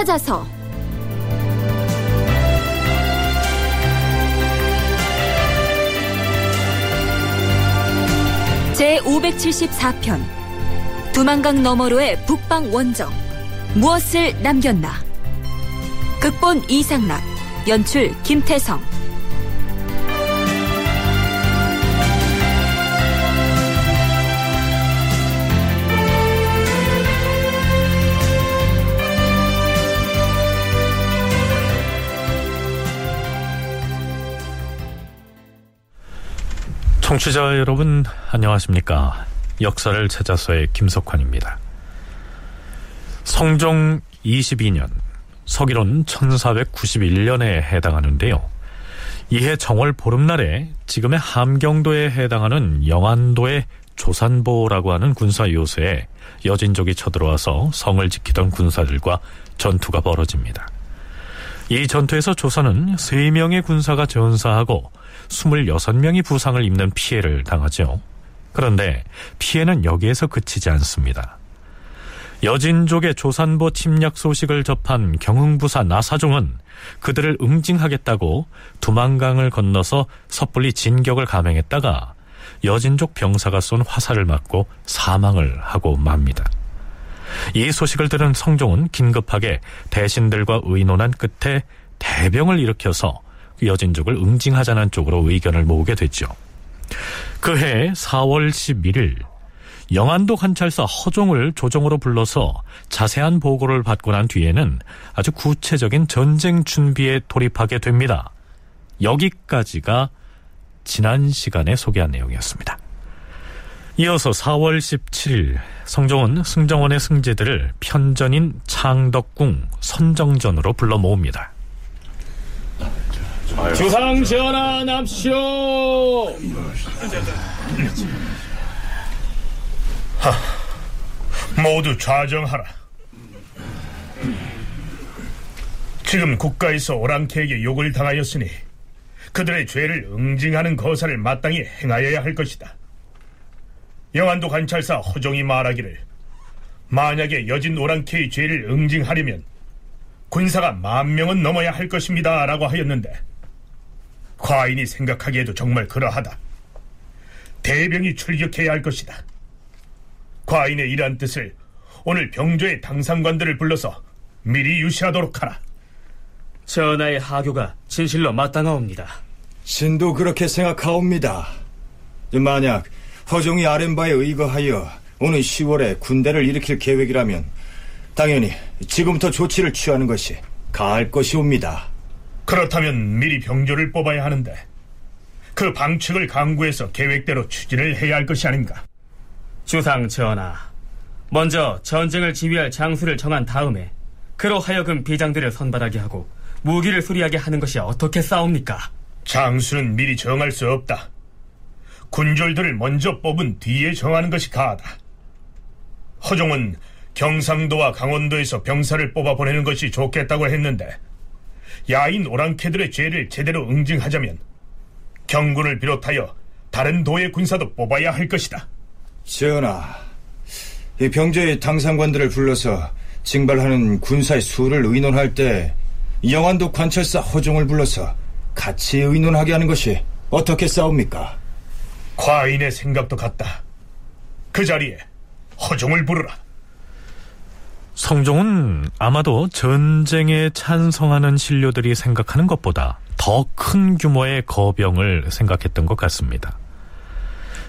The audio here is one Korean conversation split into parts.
찾아서. 제 574편 두만강 너머로의 북방 원정 무엇을 남겼나? 극본 이상락 연출 김태성 청취자 여러분 안녕하십니까? 역사를 찾아서의 김석환입니다. 성종 22년 서기론 1491년에 해당하는데요. 이해 정월 보름날에 지금의 함경도에 해당하는 영안도의 조산보라고 하는 군사 요새에 여진족이 쳐들어와서 성을 지키던 군사들과 전투가 벌어집니다. 이 전투에서 조선은 3명의 군사가 전사하고 26명이 부상을 입는 피해를 당하죠. 그런데 피해는 여기에서 그치지 않습니다. 여진족의 조산보 침략 소식을 접한 경흥부사 나사종은 그들을 응징하겠다고 두만강을 건너서 섣불리 진격을 감행했다가 여진족 병사가 쏜 화살을 맞고 사망을 하고 맙니다. 이 소식을 들은 성종은 긴급하게 대신들과 의논한 끝에 대병을 일으켜서 여진족을 응징하자는 쪽으로 의견을 모으게 됐죠. 그해 4월 11일 영안도 관찰사 허종을 조정으로 불러서 자세한 보고를 받고 난 뒤에는 아주 구체적인 전쟁 준비에 돌입하게 됩니다. 여기까지가 지난 시간에 소개한 내용이었습니다. 이어서 4월 17일 성종은 승정원의 승제들을 편전인 창덕궁 선정전으로 불러 모읍니다. 주상 전하 납시오. 하, 모두 좌정하라. 지금 국가에서 오랑캐에게 욕을 당하였으니 그들의 죄를 응징하는 거사를 마땅히 행하여야 할 것이다. 영안도 관찰사 허종이 말하기를 만약에 여진 오랑캐의 죄를 응징하려면 군사가 만 명은 넘어야 할 것입니다. 라고 하였는데 과인이 생각하기에도 정말 그러하다. 대병이 출격해야 할 것이다. 과인의 이러한 뜻을 오늘 병조의 당상관들을 불러서 미리 유시하도록 하라. 전하의 하교가 진실로 마땅하옵니다. 신도 그렇게 생각하옵니다. 만약 허종이 아렌바에 의거하여 오는 10월에 군대를 일으킬 계획이라면 당연히 지금부터 조치를 취하는 것이 가할 것이옵니다. 그렇다면 미리 병조를 뽑아야 하는데 그 방책을 강구해서 계획대로 추진을 해야 할 것이 아닌가? 주상 전하, 먼저 전쟁을 지휘할 장수를 정한 다음에 그로 하여금 비장들을 선발하게 하고 무기를 수리하게 하는 것이 어떻게 싸웁니까? 장수는 미리 정할 수 없다. 군졸들을 먼저 뽑은 뒤에 정하는 것이 가하다. 허종은 경상도와 강원도에서 병사를 뽑아 보내는 것이 좋겠다고 했는데 야인 오랑캐들의 죄를 제대로 응징하자면 경군을 비롯하여 다른 도의 군사도 뽑아야 할 것이다. 전하, 이 병조의 당상관들을 불러서 징발하는 군사의 수를 의논할 때 영안도 관찰사 허종을 불러서 같이 의논하게 하는 것이 어떻게 싸웁니까? 과인의 생각도 같다. 그 자리에 허종을 부르라. 성종은 아마도 전쟁에 찬성하는 신료들이 생각하는 것보다 더 큰 규모의 거병을 생각했던 것 같습니다.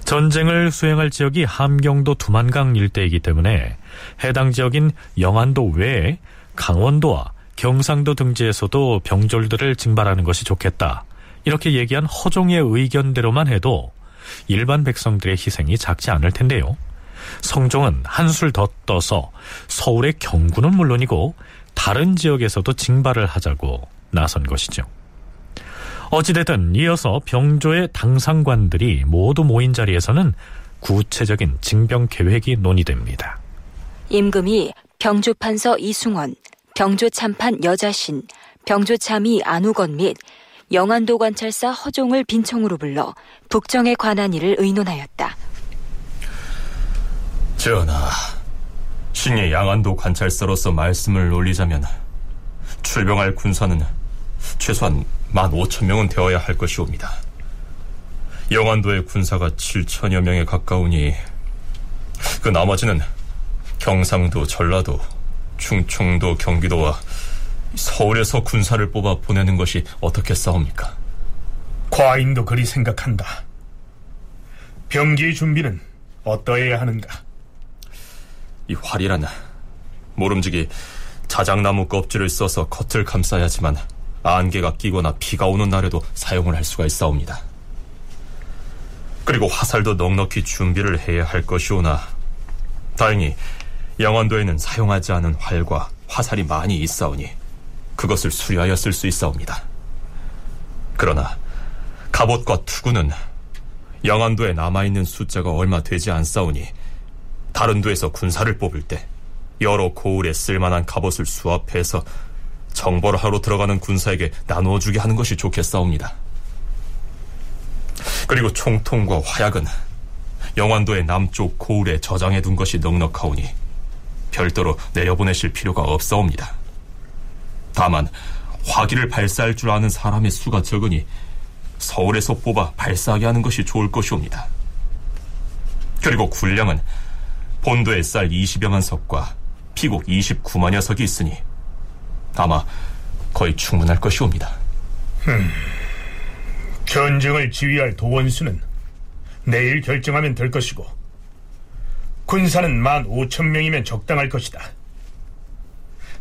전쟁을 수행할 지역이 함경도 두만강 일대이기 때문에 해당 지역인 영안도 외에 강원도와 경상도 등지에서도 병졸들을 징발하는 것이 좋겠다. 이렇게 얘기한 허종의 의견대로만 해도 일반 백성들의 희생이 작지 않을 텐데요. 성종은 한술 더 떠서 서울의 경군은 물론이고 다른 지역에서도 징발을 하자고 나선 것이죠. 어찌됐든 이어서 병조의 당상관들이 모두 모인 자리에서는 구체적인 징병 계획이 논의됩니다. 임금이 병조판서 이승원, 병조참판 여자신, 병조참의 안우건 및 영안도 관찰사 허종을 빈청으로 불러 북정에 관한 일을 의논하였다. 전하, 신의 양안도 관찰사로서 말씀을 올리자면 출병할 군사는 최소한 만 오천 명은 되어야 할 것이옵니다. 영안도의 군사가 7천여 명에 가까우니 그 나머지는 경상도, 전라도, 충청도, 경기도와 서울에서 군사를 뽑아 보내는 것이 어떻게 싸웁니까? 과인도 그리 생각한다. 병기의 준비는 어떠해야 하는가? 이 활이란 모름지기 자작나무 껍질을 써서 겉을 감싸야지만 안개가 끼거나 비가 오는 날에도 사용을 할 수가 있사옵니다. 그리고 화살도 넉넉히 준비를 해야 할 것이오나 다행히 영안도에는 사용하지 않은 활과 화살이 많이 있사오니 그것을 수리하여 쓸 수 있사옵니다. 그러나 갑옷과 투구는 영안도에 남아있는 숫자가 얼마 되지 않사오니 다른 도에서 군사를 뽑을 때 여러 고을에 쓸만한 갑옷을 수합해서 정보를 하러 들어가는 군사에게 나누어 주게 하는 것이 좋겠사옵니다. 그리고 총통과 화약은 영안도의 남쪽 고을에 저장해 둔 것이 넉넉하오니 별도로 내려보내실 필요가 없사옵니다. 다만 화기를 발사할 줄 아는 사람의 수가 적으니 서울에서 뽑아 발사하게 하는 것이 좋을 것이옵니다. 그리고 군량은 본도에 쌀 20여만 석과 피곡 29만여 석이 있으니 아마 거의 충분할 것이옵니다. 전쟁을 지휘할 도원수는 내일 결정하면 될 것이고 군사는 만 오천 명이면 적당할 것이다.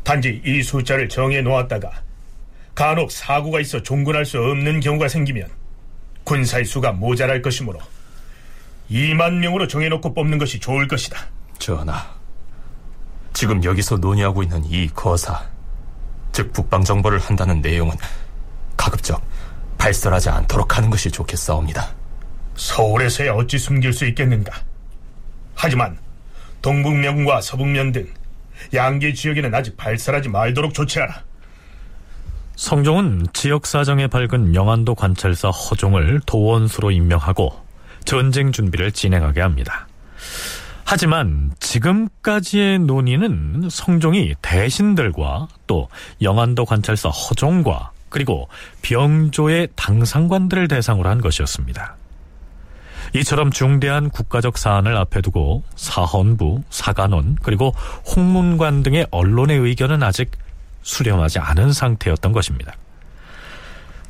단지 이 숫자를 정해 놓았다가 간혹 사고가 있어 종군할 수 없는 경우가 생기면 군사의 수가 모자랄 것이므로 2만 명으로 정해놓고 뽑는 것이 좋을 것이다. 전하, 지금 여기서 논의하고 있는 이 거사, 즉 북방정벌을 한다는 내용은 가급적 발설하지 않도록 하는 것이 좋겠사옵니다. 서울에서야 어찌 숨길 수 있겠는가? 하지만 동북면과 서북면 등 양계 지역에는 아직 발설하지 말도록 조치하라. 성종은 지역 사정에 밝은 영안도 관찰사 허종을 도원수로 임명하고 전쟁 준비를 진행하게 합니다. 하지만 지금까지의 논의는 성종이 대신들과 또 영안도 관찰사 허종과 그리고 병조의 당상관들을 대상으로 한 것이었습니다. 이처럼 중대한 국가적 사안을 앞에 두고 사헌부, 사관원, 그리고 홍문관 등의 언론의 의견은 아직 수렴하지 않은 상태였던 것입니다.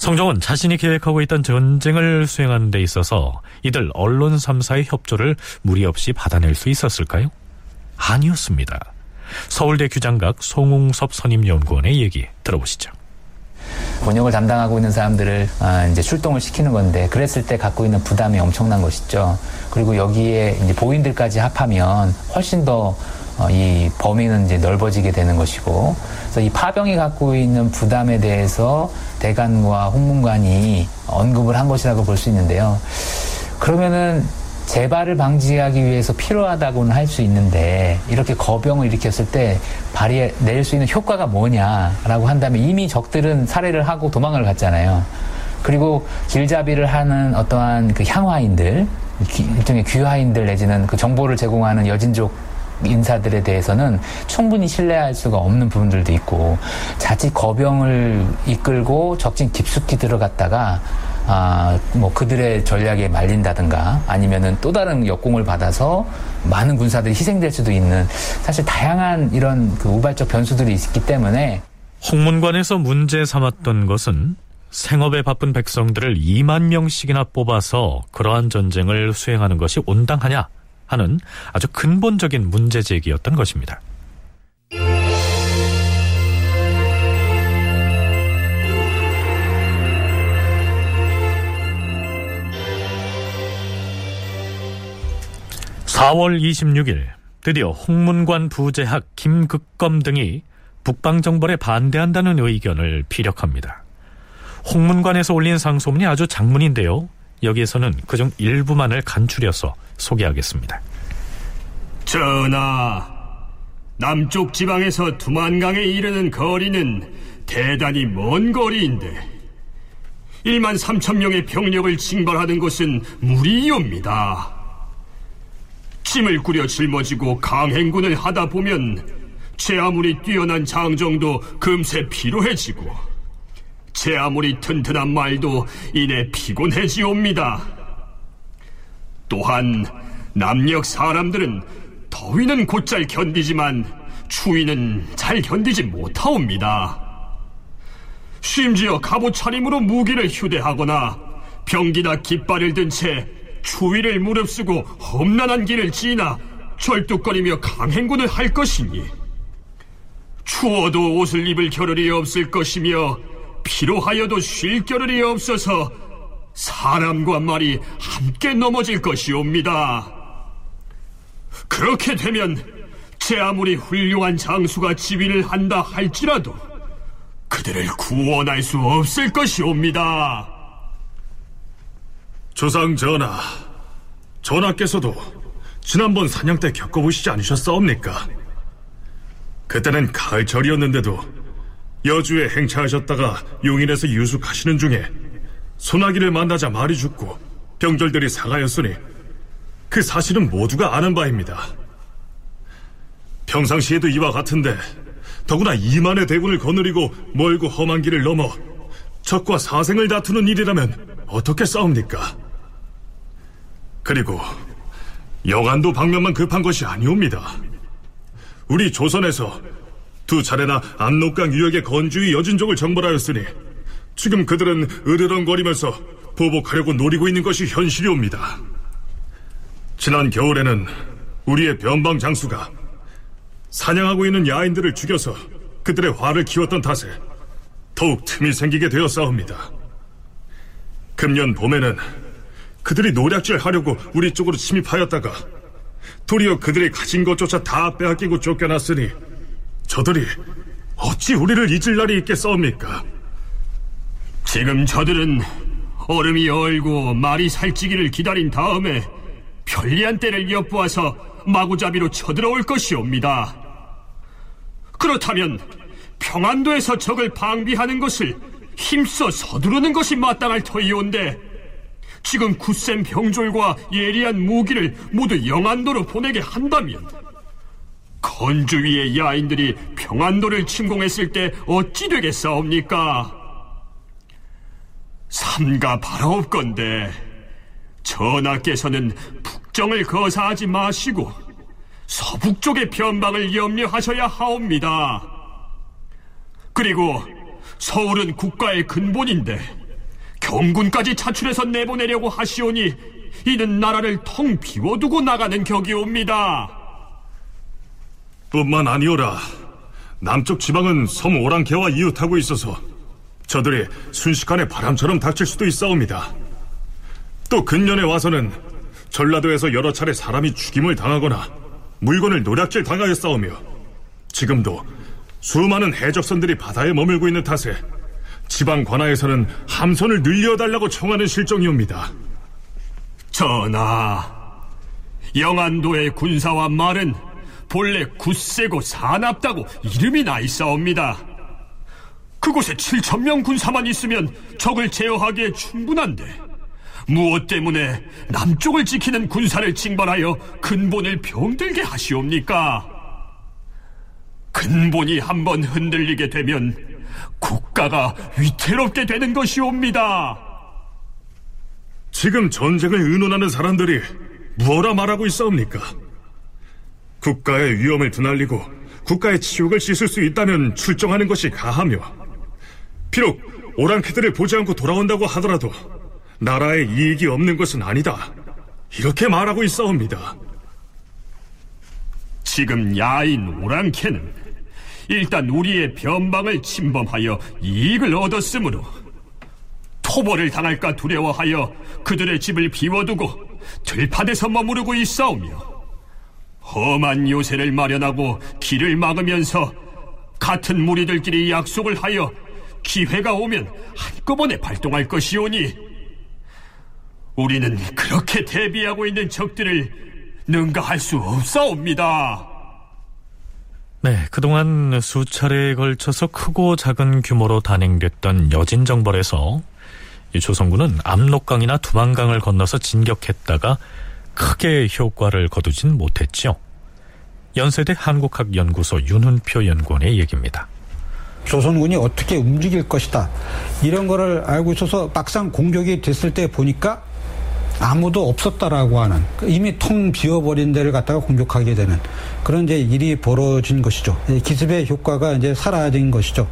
성종은 자신이 계획하고 있던 전쟁을 수행하는 데 있어서 이들 언론 3사의 협조를 무리 없이 받아낼 수 있었을까요? 아니었습니다. 서울대 규장각 송웅섭 선임연구원의 얘기 들어보시죠. 번역을 담당하고 있는 사람들을 아, 이제 출동을 시키는 건데 그랬을 때 갖고 있는 부담이 엄청난 것이죠. 그리고 여기에 이제 보인들까지 합하면 훨씬 더 어, 이 범위는 이제 넓어지게 되는 것이고 그래서 이 파병이 갖고 있는 부담에 대해서 대관과 홍문관이 언급을 한 것이라고 볼 수 있는데요. 그러면은 재발을 방지하기 위해서 필요하다고는 할 수 있는데 이렇게 거병을 일으켰을 때 발휘낼 수 있는 효과가 뭐냐라고 한다면 이미 적들은 살해를 하고 도망을 갔잖아요. 그리고 길잡이를 하는 어떠한 그 향화인들, 일종의 귀화인들 내지는 그 정보를 제공하는 여진족 인사들에 대해서는 충분히 신뢰할 수가 없는 부분들도 있고 자칫 거병을 이끌고 적진 깊숙이 들어갔다가 아, 뭐 그들의 전략에 말린다든가 아니면은 또 다른 역공을 받아서 많은 군사들이 희생될 수도 있는 사실 다양한 이런 그 우발적 변수들이 있기 때문에 홍문관에서 문제 삼았던 것은 생업에 바쁜 백성들을 2만 명씩이나 뽑아서 그러한 전쟁을 수행하는 것이 온당하냐 하는 아주 근본적인 문제 제기였던 것입니다. (4월 26일) 드디어 홍문관 부재학 김극검 등이 북방정벌에 반대한다는 의견을 피력합니다. 홍문관에서 올린 상소문이 아주 장문인데요. 여기에서는 그중 일부만을 간추려서 소개하겠습니다. 전하, 남쪽 지방에서 두만강에 이르는 거리는 대단히 먼 거리인데 1만 3천 명의 병력을 징발하는 것은 무리이옵니다. 짐을 꾸려 짊어지고 강행군을 하다 보면 제 아무리 뛰어난 장정도 금세 피로해지고 제 아무리 튼튼한 말도 이내 피곤해지옵니다. 또한 남녘 사람들은 더위는 곧잘 견디지만 추위는 잘 견디지 못하옵니다. 심지어 갑옷 차림으로 무기를 휴대하거나 병기나 깃발을 든 채 추위를 무릅쓰고 험난한 길을 지나 절뚝거리며 강행군을 할 것이니 추워도 옷을 입을 겨를이 없을 것이며 피로하여도 쉴 겨를이 없어서 사람과 말이 함께 넘어질 것이옵니다. 그렇게 되면 제 아무리 훌륭한 장수가 지휘를 한다 할지라도 그들을 구원할 수 없을 것이옵니다. 조상 전하, 전하께서도 지난번 사냥 때 겪어보시지 않으셨사옵니까? 그때는 가을철이었는데도 여주에 행차하셨다가 용인에서 유숙하시는 중에 소나기를 만나자 말이 죽고 병졸들이 사가였으니 그 사실은 모두가 아는 바입니다. 평상시에도 이와 같은데 더구나 이만의 대군을 거느리고 멀고 험한 길을 넘어 적과 사생을 다투는 일이라면 어떻게 싸웁니까? 그리고 영안도 방면만 급한 것이 아니옵니다. 우리 조선에서 두 차례나 압록강 유역의 건주의 여진족을 정벌하였으니 지금 그들은 으르렁거리면서 보복하려고 노리고 있는 것이 현실이옵니다. 지난 겨울에는 우리의 변방 장수가 사냥하고 있는 야인들을 죽여서 그들의 화를 키웠던 탓에 더욱 틈이 생기게 되었사옵니다. 금년 봄에는 그들이 노략질 하려고 우리 쪽으로 침입하였다가 도리어 그들이 가진 것조차 다 빼앗기고 쫓겨났으니 저들이 어찌 우리를 잊을 날이 있겠사옵니까? 지금 저들은 얼음이 얼고 말이 살찌기를 기다린 다음에 편리한 때를 엿보아서 마구잡이로 쳐들어올 것이옵니다. 그렇다면 평안도에서 적을 방비하는 것을 힘써 서두르는 것이 마땅할 터이온데 지금 굳센 병졸과 예리한 무기를 모두 영안도로 보내게 한다면 건주위의 야인들이 평안도를 침공했을 때 어찌 되겠사옵니까? 삼가 바라옵건대 전하께서는 북정을 거사하지 마시고 서북쪽의 변방을 염려하셔야 하옵니다. 그리고 서울은 국가의 근본인데 경군까지 차출해서 내보내려고 하시오니 이는 나라를 텅 비워두고 나가는 격이옵니다. 뿐만 아니오라. 남쪽 지방은 섬 오랑캐와 이웃하고 있어서 저들이 순식간에 바람처럼 닥칠 수도 있사옵니다. 또 근년에 와서는 전라도에서 여러 차례 사람이 죽임을 당하거나 물건을 노략질 당하였사오며 지금도 수많은 해적선들이 바다에 머물고 있는 탓에 지방 관하에서는 함선을 늘려달라고 청하는 실정이옵니다. 전하, 영안도의 군사와 말은 본래 굳세고 사납다고 이름이 나 있사옵니다. 그곳에 7천 명 군사만 있으면 적을 제어하기에 충분한데 무엇 때문에 남쪽을 지키는 군사를 징발하여 근본을 병들게 하시옵니까? 근본이 한번 흔들리게 되면 국가가 위태롭게 되는 것이옵니다. 지금 전쟁을 의논하는 사람들이 무엇라 말하고 있사옵니까? 국가의 위험을 드날리고 국가의 치욕을 씻을 수 있다면 출정하는 것이 가하며 비록 오랑캐들을 보지 않고 돌아온다고 하더라도 나라에 이익이 없는 것은 아니다. 이렇게 말하고 있사옵니다. 지금 야인 오랑캐는 일단 우리의 변방을 침범하여 이익을 얻었으므로 토벌을 당할까 두려워하여 그들의 집을 비워두고 들판에서 머무르고 있사오며 험한 요새를 마련하고 길을 막으면서 같은 무리들끼리 약속을 하여 기회가 오면 한꺼번에 발동할 것이오니 우리는 그렇게 대비하고 있는 적들을 능가할 수 없사옵니다. 네, 그동안 수차례에 걸쳐서 크고 작은 규모로 단행됐던 여진 정벌에서 조선군은 압록강이나 두만강을 건너서 진격했다가 크게 효과를 거두진 못했죠. 연세대 한국학연구소 윤훈표 연구원의 얘기입니다. 조선군이 어떻게 움직일 것이다. 이런 거를 알고 있어서 막상 공격이 됐을 때 보니까 아무도 없었다라고 하는 이미 텅 비어버린 데를 갖다가 공격하게 되는 그런 이제 일이 벌어진 것이죠. 기습의 효과가 이제 사라진 것이죠.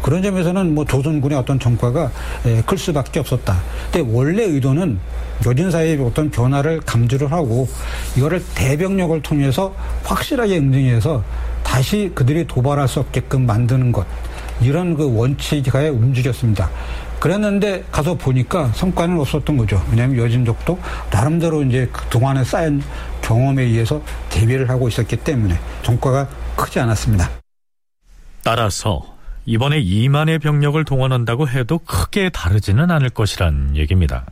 그런 점에서는 뭐 조선군의 어떤 전과가 클 수밖에 없었다. 근데 원래 의도는 여진사의 어떤 변화를 감지를 하고 이거를 대병력을 통해서 확실하게 응징해서 다시 그들이 도발할 수 없게끔 만드는 것 이런 그 원칙에 움직였습니다. 그랬는데 가서 보니까 성과는 없었던 거죠. 왜냐하면 여진족도 나름대로 이제 그동안에 쌓인 경험에 의해서 대비를 하고 있었기 때문에 성과가 크지 않았습니다. 따라서 이번에 2만의 병력을 동원한다고 해도 크게 다르지는 않을 것이란 얘기입니다.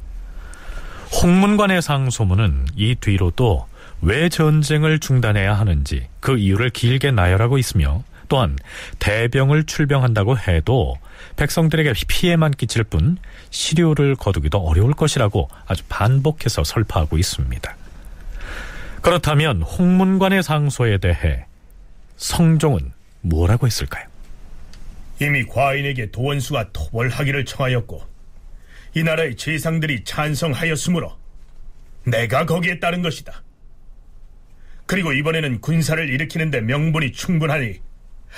홍문관의 상소문은 이 뒤로도 왜 전쟁을 중단해야 하는지 그 이유를 길게 나열하고 있으며 또한 대병을 출병한다고 해도 백성들에게 피해만 끼칠 뿐 시료를 거두기도 어려울 것이라고 아주 반복해서 설파하고 있습니다. 그렇다면 홍문관의 상소에 대해 성종은 뭐라고 했을까요? 이미 과인에게 도원수가 토벌하기를 청하였고 이 나라의 재상들이 찬성하였으므로 내가 거기에 따른 것이다. 그리고 이번에는 군사를 일으키는데 명분이 충분하니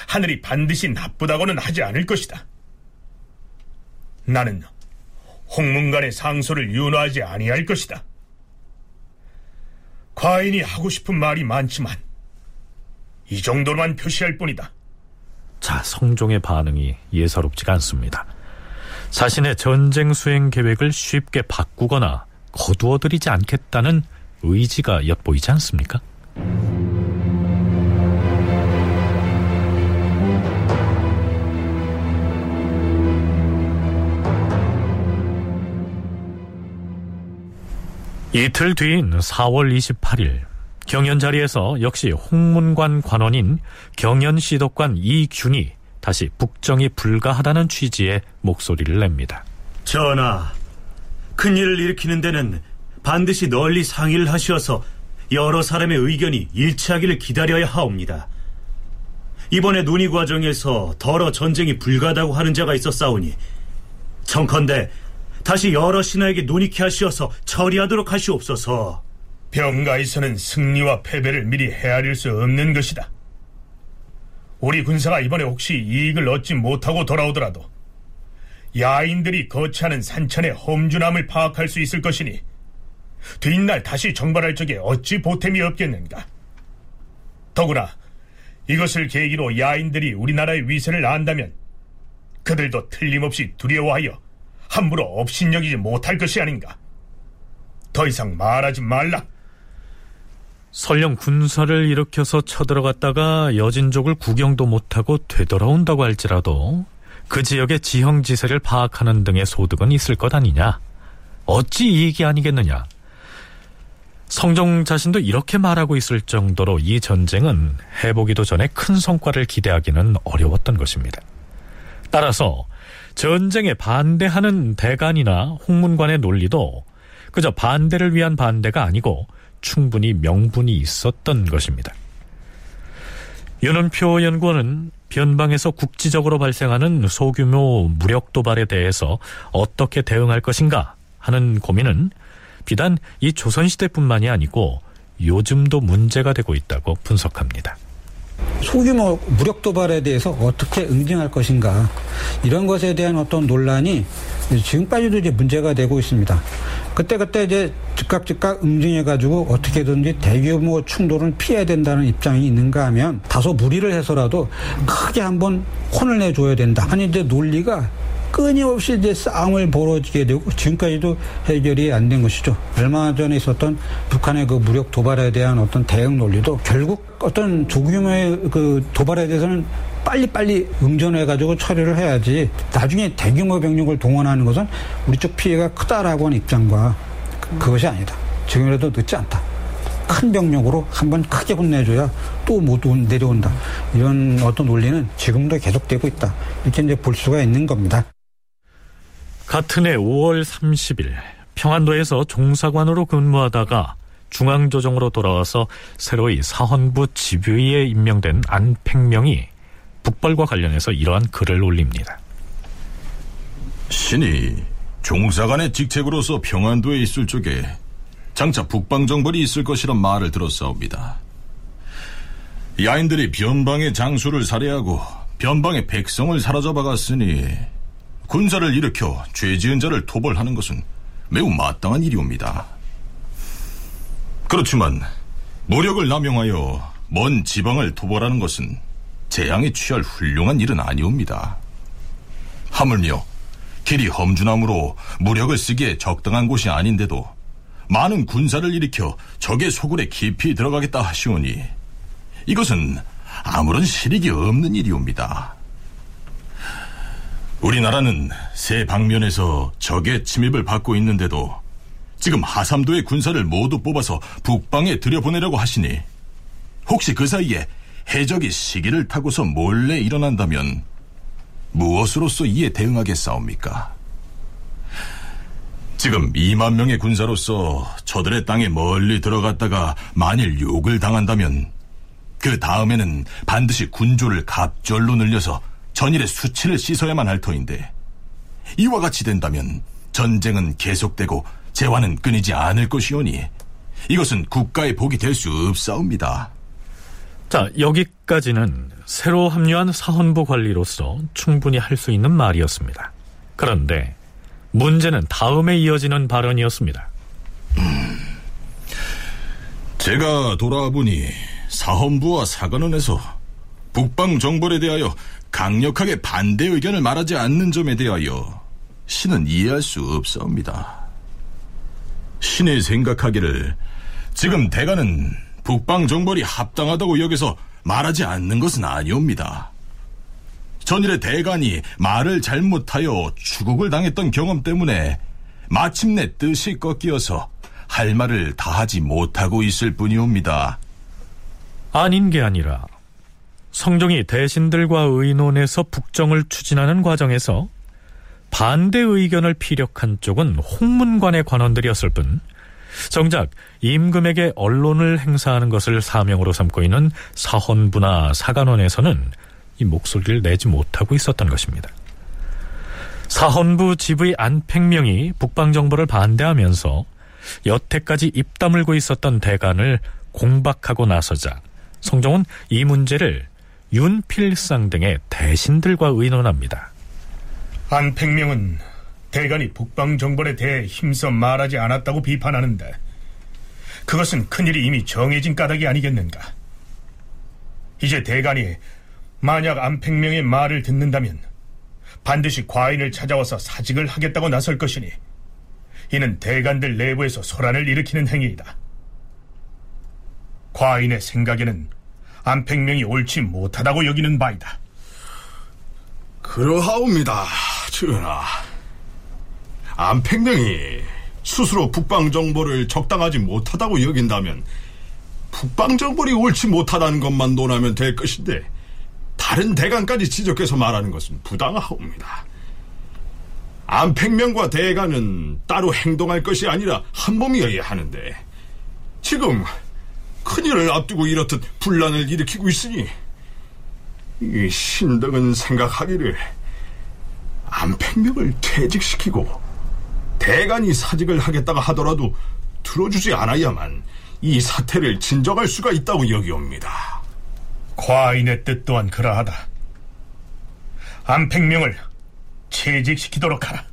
하늘이 반드시 나쁘다고는 하지 않을 것이다. 나는 홍문관의 상소를 윤호하지 아니할 것이다. 과인이 하고 싶은 말이 많지만 이 정도만 표시할 뿐이다. 자, 성종의 반응이 예사롭지가 않습니다. 자신의 전쟁 수행 계획을 쉽게 바꾸거나 거두어들이지 않겠다는 의지가 엿보이지 않습니까? 이틀 뒤인 4월 28일 경연 자리에서 역시 홍문관 관원인 경연시독관 이균이 다시 북정이 불가하다는 취지의 목소리를 냅니다. 전하, 큰일을 일으키는 데는 반드시 널리 상의를 하시어서 여러 사람의 의견이 일치하기를 기다려야 하옵니다. 이번에 논의 과정에서 더러 전쟁이 불가하다고 하는 자가 있었사오니 청컨대 다시 여러 신하에게 논의케 하시어서 처리하도록 하시옵소서. 병가에서는 승리와 패배를 미리 헤아릴 수 없는 것이다. 우리 군사가 이번에 혹시 이익을 얻지 못하고 돌아오더라도 야인들이 거치하는 산천의 험준함을 파악할 수 있을 것이니 뒷날 다시 정발할 적에 어찌 보탬이 없겠는가. 더구나 이것을 계기로 야인들이 우리나라의 위세를 안다면 그들도 틀림없이 두려워하여 함부로 업신여기지 못할 것이 아닌가. 더 이상 말하지 말라. 설령 군사를 일으켜서 쳐들어갔다가 여진족을 구경도 못하고 되돌아온다고 할지라도 그 지역의 지형지세를 파악하는 등의 소득은 있을 것 아니냐. 어찌 이익이 아니겠느냐. 성종 자신도 이렇게 말하고 있을 정도로 이 전쟁은 해보기도 전에 큰 성과를 기대하기는 어려웠던 것입니다. 따라서 전쟁에 반대하는 대간이나 홍문관의 논리도 그저 반대를 위한 반대가 아니고 충분히 명분이 있었던 것입니다. 윤은표 연구원은 변방에서 국지적으로 발생하는 소규모 무력 도발에 대해서 어떻게 대응할 것인가 하는 고민은 비단 이 조선시대뿐만이 아니고 요즘도 문제가 되고 있다고 분석합니다. 소규모 무력 도발에 대해서 어떻게 응징할 것인가 이런 것에 대한 어떤 논란이 지금까지도 이제 문제가 되고 있습니다. 그때 그때 이제 즉각 즉각 응징해 가지고 어떻게든지 대규모 충돌은 피해야 된다는 입장이 있는가 하면 다소 무리를 해서라도 크게 한번 혼을 내줘야 된다. 아니 이제 논리가 끊임없이 이제 싸움을 벌어지게 되고 지금까지도 해결이 안 된 것이죠. 얼마 전에 있었던 북한의 그 무력 도발에 대한 어떤 대응 논리도 결국 어떤 조규모의 그 도발에 대해서는 빨리빨리 응전해가지고 처리를 해야지 나중에 대규모 병력을 동원하는 것은 우리 쪽 피해가 크다라고 하는 입장과 그것이 아니다. 지금이라도 늦지 않다. 큰 병력으로 한번 크게 혼내줘야 또 못 내려온다. 이런 어떤 논리는 지금도 계속되고 있다. 이렇게 이제 볼 수가 있는 겁니다. 같은 해 5월 30일 평안도에서 종사관으로 근무하다가 중앙조정으로 돌아와서 새로이 사헌부 지휘에 임명된 안팽명이 북벌과 관련해서 이러한 글을 올립니다. 신이 종사관의 직책으로서 평안도에 있을 적에 장차 북방정벌이 있을 것이란 말을 들었사옵니다. 야인들이 변방의 장수를 살해하고 변방의 백성을 사로잡아갔으니 군사를 일으켜 죄지은 자를 토벌하는 것은 매우 마땅한 일이옵니다. 그렇지만 무력을 남용하여 먼 지방을 토벌하는 것은 재앙에 취할 훌륭한 일은 아니옵니다. 하물며 길이 험준함으로 무력을 쓰기에 적당한 곳이 아닌데도 많은 군사를 일으켜 적의 소굴에 깊이 들어가겠다 하시오니 이것은 아무런 실익이 없는 일이옵니다. 우리나라는 세 방면에서 적의 침입을 받고 있는데도 지금 하삼도의 군사를 모두 뽑아서 북방에 들여보내려고 하시니 혹시 그 사이에 해적이 시기를 타고서 몰래 일어난다면 무엇으로서 이에 대응하겠사옵니까? 지금 2만 명의 군사로서 저들의 땅에 멀리 들어갔다가 만일 욕을 당한다면 그 다음에는 반드시 군조를 갑절로 늘려서 전일의 수치를 씻어야만 할 터인데 이와 같이 된다면 전쟁은 계속되고 재화는 끊이지 않을 것이오니 이것은 국가의 복이 될 수 없사옵니다. 자, 여기까지는 새로 합류한 사헌부 관리로서 충분히 할 수 있는 말이었습니다. 그런데 문제는 다음에 이어지는 발언이었습니다. 제가 돌아보니 사헌부와 사관원에서 북방 정벌에 대하여 강력하게 반대 의견을 말하지 않는 점에 대하여 신은 이해할 수 없사옵니다. 신이 생각하기를 지금 대가는 북방 정벌이 합당하다고 여기서 말하지 않는 것은 아니옵니다. 전일의 대간이 말을 잘못하여 추국을 당했던 경험 때문에 마침내 뜻이 꺾여서 할 말을 다하지 못하고 있을 뿐이옵니다. 아닌 게 아니라 성종이 대신들과 의논해서 북정을 추진하는 과정에서 반대 의견을 피력한 쪽은 홍문관의 관원들이었을 뿐 정작 임금에게 언론을 행사하는 것을 사명으로 삼고 있는 사헌부나 사관원에서는 이 목소리를 내지 못하고 있었던 것입니다. 사헌부 지부의 안팽명이 북방정보를 반대하면서 여태까지 입 다물고 있었던 대간을 공박하고 나서자 성종은 이 문제를 윤필상 등의 대신들과 의논합니다. 안팽명은 대간이 북방 정벌에 대해 힘써 말하지 않았다고 비판하는데 그것은 큰일이 이미 정해진 까닭이 아니겠는가. 이제 대간이 만약 안팽명의 말을 듣는다면 반드시 과인을 찾아와서 사직을 하겠다고 나설 것이니 이는 대간들 내부에서 소란을 일으키는 행위이다. 과인의 생각에는 안팽명이 옳지 못하다고 여기는 바이다. 그러하옵니다, 전하. 안팽명이 스스로 북방정보를 적당하지 못하다고 여긴다면 북방정보이 옳지 못하다는 것만 논하면 될 것인데 다른 대간까지 지적해서 말하는 것은 부당하옵니다. 안팽명과 대간은 따로 행동할 것이 아니라 한 몸이어야 하는데 지금 큰일을 앞두고 이렇듯 분란을 일으키고 있으니 이 신등은 생각하기를 안팽명을 퇴직시키고 대간이 사직을 하겠다가 하더라도 들어주지 않아야만 이 사태를 진정할 수가 있다고 여기옵니다. 과인의 뜻 또한 그러하다. 안팽명을 채직시키도록 하라.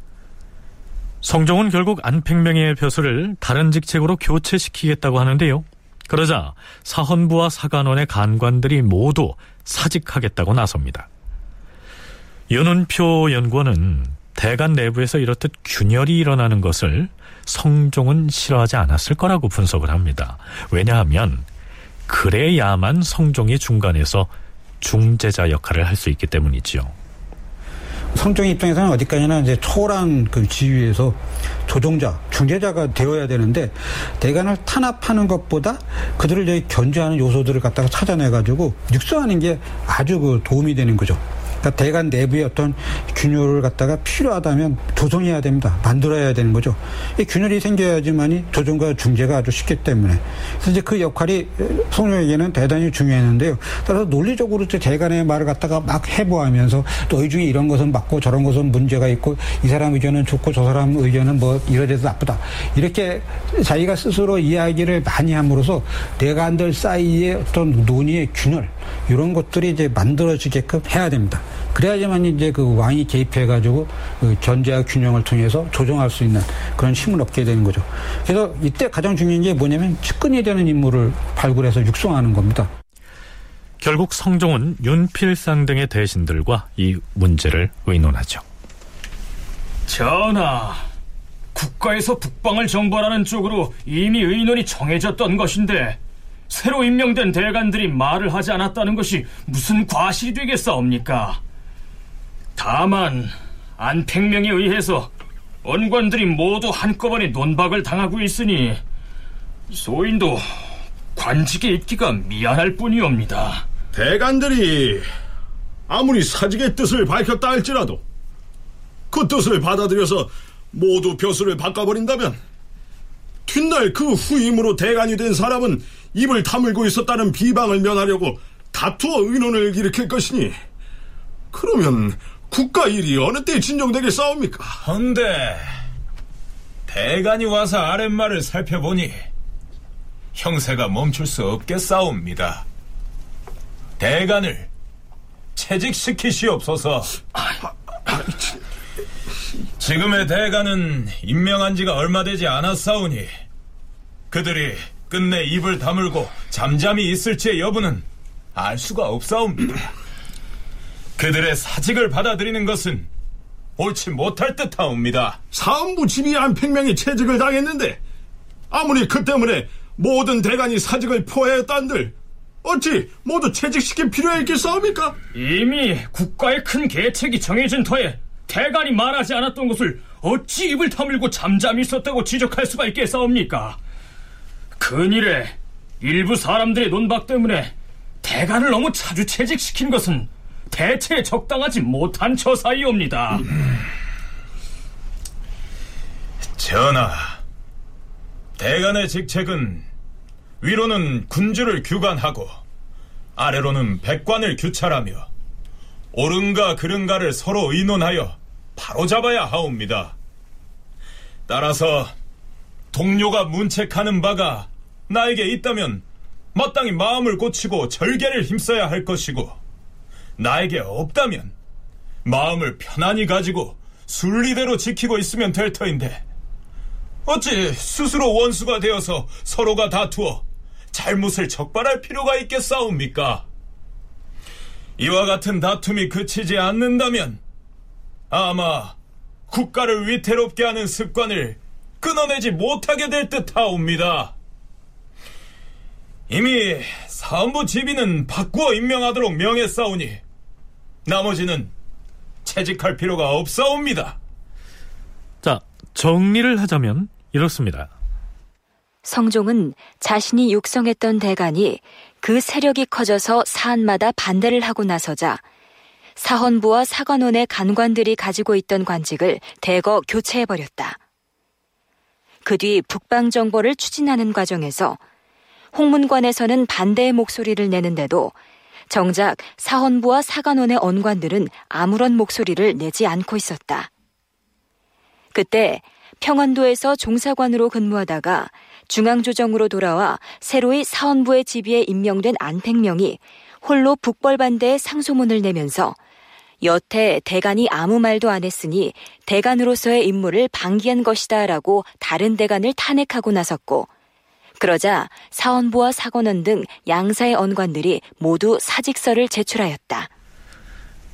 성종은 결국 안팽명의 벼슬을 다른 직책으로 교체시키겠다고 하는데요. 그러자 사헌부와 사관원의 간관들이 모두 사직하겠다고 나섭니다. 윤은표 연구원은 대간 내부에서 이렇듯 균열이 일어나는 것을 성종은 싫어하지 않았을 거라고 분석을 합니다. 왜냐하면 그래야만 성종이 중간에서 중재자 역할을 할 수 있기 때문이지요. 성종 입장에서는 어디까지나 이제 초월한 그 지위에서 조종자, 중재자가 되어야 되는데 대간을 탄압하는 것보다 그들을 견제하는 요소들을 갖다가 찾아내 가지고 육성하는 게 아주 그 도움이 되는 거죠. 그러니까 대간 내부의 어떤 균열을 갖다가 필요하다면 조성해야 됩니다. 만들어야 되는 거죠. 이 균열이 생겨야지만이 조정과 중재가 아주 쉽기 때문에 그래서 이제 그 역할이 성룡에게는 대단히 중요했는데요. 따라서 논리적으로 대간의 말을 갖다가 막 해부하면서 너희 중에 이런 것은 맞고 저런 것은 문제가 있고 이 사람 의견은 좋고 저 사람 의견은 뭐 이러돼서 나쁘다 이렇게 자기가 스스로 이야기를 많이 함으로써 대간들 사이의 어떤 논의의 균열 이런 것들이 이제 만들어지게끔 해야 됩니다. 그래야지만 이제 그 왕이 개입해가지고 그 견제와 균형을 통해서 조정할 수 있는 그런 힘을 얻게 되는 거죠. 그래서 이때 가장 중요한 게 뭐냐면 측근이 되는 인물을 발굴해서 육성하는 겁니다. 결국 성종은 윤필상 등의 대신들과 이 문제를 의논하죠. 전하, 국가에서 북방을 정벌하는 쪽으로 이미 의논이 정해졌던 것인데 새로 임명된 대관들이 말을 하지 않았다는 것이 무슨 과실이 되겠사옵니까? 다만 안팽명에 의해서 원관들이 모두 한꺼번에 논박을 당하고 있으니 소인도 관직에 있기가 미안할 뿐이옵니다. 대관들이 아무리 사직의 뜻을 밝혔다 할지라도 그 뜻을 받아들여서 모두 벼슬을 바꿔버린다면 뒷날 그 후임으로 대관이 된 사람은 입을 다물고 있었다는 비방을 면하려고 다투어 의논을 일으킬 것이니 그러면 국가 일이 어느 때 진정되겠사옵니까? 헌데 대간이 와서 아랫말을 살펴보니 형세가 멈출 수 없겠사옵니다. 대간을 채직시키시옵소서. 지금의 대간은 임명한 지가 얼마 되지 않았사오니 그들이 끝내 입을 다물고 잠잠히 있을지의 여부는 알 수가 없사옵니다. 그들의 사직을 받아들이는 것은 옳지 못할 듯하옵니다. 사헌부 집이 안팽명이 채직을 당했는데 아무리 그 때문에 모든 대간이 사직을 포했단들 어찌 모두 채직시킬 필요가 있겠사옵니까? 이미 국가의 큰 계책이 정해진 터에 대간이 말하지 않았던 것을 어찌 입을 다물고 잠잠히 있었다고 지적할 수가 있겠사옵니까? 근일에 일부 사람들의 논박 때문에 대간을 너무 자주 채직시킨 것은 대체 적당하지 못한 처사이옵니다. 전하, 대간의 직책은 위로는 군주를 규관하고 아래로는 백관을 규찰하며 옳은가 그른가를 서로 의논하여 바로잡아야 하옵니다. 따라서 동료가 문책하는 바가 나에게 있다면 마땅히 마음을 고치고 절개를 힘써야 할 것이고 나에게 없다면 마음을 편안히 가지고 순리대로 지키고 있으면 될 터인데 어찌 스스로 원수가 되어서 서로가 다투어 잘못을 적발할 필요가 있겠사옵니까? 이와 같은 다툼이 그치지 않는다면 아마 국가를 위태롭게 하는 습관을 끊어내지 못하게 될 듯하옵니다. 이미 사헌부 지비는 바꾸어 임명하도록 명했사오니 나머지는 채직할 필요가 없사옵니다. 자, 정리를 하자면 이렇습니다. 성종은 자신이 육성했던 대간이 그 세력이 커져서 사안마다 반대를 하고 나서자 사헌부와 사관원의 간관들이 가지고 있던 관직을 대거 교체해버렸다. 그 뒤 북방 정보를 추진하는 과정에서 홍문관에서는 반대의 목소리를 내는데도 정작 사헌부와 사관원의 언관들은 아무런 목소리를 내지 않고 있었다. 그때 평안도에서 종사관으로 근무하다가 중앙조정으로 돌아와 새로이 사헌부의 지비에 임명된 안택명이 홀로 북벌반대에 상소문을 내면서 여태 대간이 아무 말도 안 했으니 대간으로서의 임무를 방기한 것이다라고 다른 대간을 탄핵하고 나섰고 그러자 사헌부와 사관원 등 양사의 언관들이 모두 사직서를 제출하였다.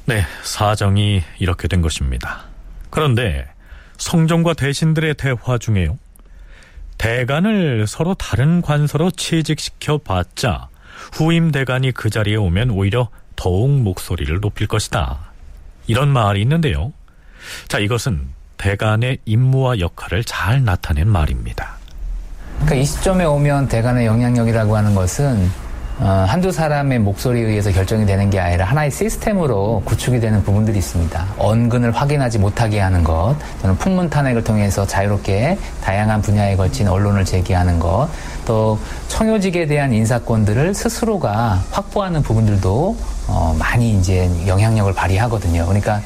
네, 사정이 이렇게 된 것입니다. 그런데 성종과 대신들의 대화 중에요. 대간을 서로 다른 관서로 취직시켜 봤자 후임 대간이 그 자리에 오면 오히려 더욱 목소리를 높일 것이다. 이런 말이 있는데요. 자, 이것은 대간의 임무와 역할을 잘 나타낸 말입니다. 그러니까 이 시점에 오면 대간의 영향력이라고 하는 것은 어, 한두 사람의 목소리에 의해서 결정이 되는 게 아니라 하나의 시스템으로 구축이 되는 부분들이 있습니다. 언근을 확인하지 못하게 하는 것, 또는 풍문 탄핵을 통해서 자유롭게 다양한 분야에 걸친 언론을 제기하는 것, 또 청요직에 대한 인사권들을 스스로가 확보하는 부분들도 어, 많이 이제 영향력을 발휘하거든요. 그러니까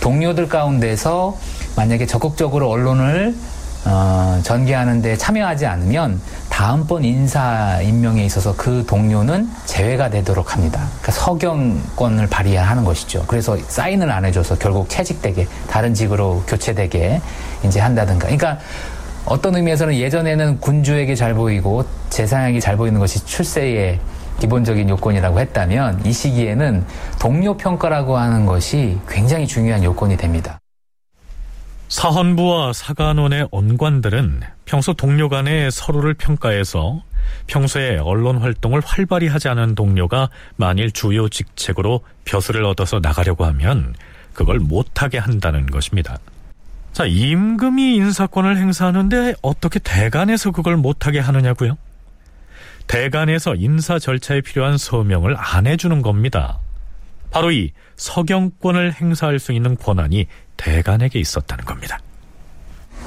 동료들 가운데서 만약에 적극적으로 언론을 어, 전개하는데 참여하지 않으면 다음번 인사 임명에 있어서 그 동료는 제외가 되도록 합니다. 그러니까 서경권을 발휘하는 것이죠. 그래서 사인을 안 해줘서 결국 채직되게 다른 직으로 교체되게 이제 한다든가. 그러니까 어떤 의미에서는 예전에는 군주에게 잘 보이고 재상에게 잘 보이는 것이 출세의 기본적인 요건이라고 했다면 이 시기에는 동료 평가라고 하는 것이 굉장히 중요한 요건이 됩니다. 사헌부와 사관원의 언관들은 평소 동료 간에 서로를 평가해서 평소에 언론 활동을 활발히 하지 않은 동료가 만일 주요 직책으로 벼슬을 얻어서 나가려고 하면 그걸 못하게 한다는 것입니다. 자, 임금이 인사권을 행사하는데 어떻게 대간에서 그걸 못하게 하느냐고요? 대간에서 인사 절차에 필요한 서명을 안 해주는 겁니다. 바로 이 서경권을 행사할 수 있는 권한이 대간에게 있었다는 겁니다.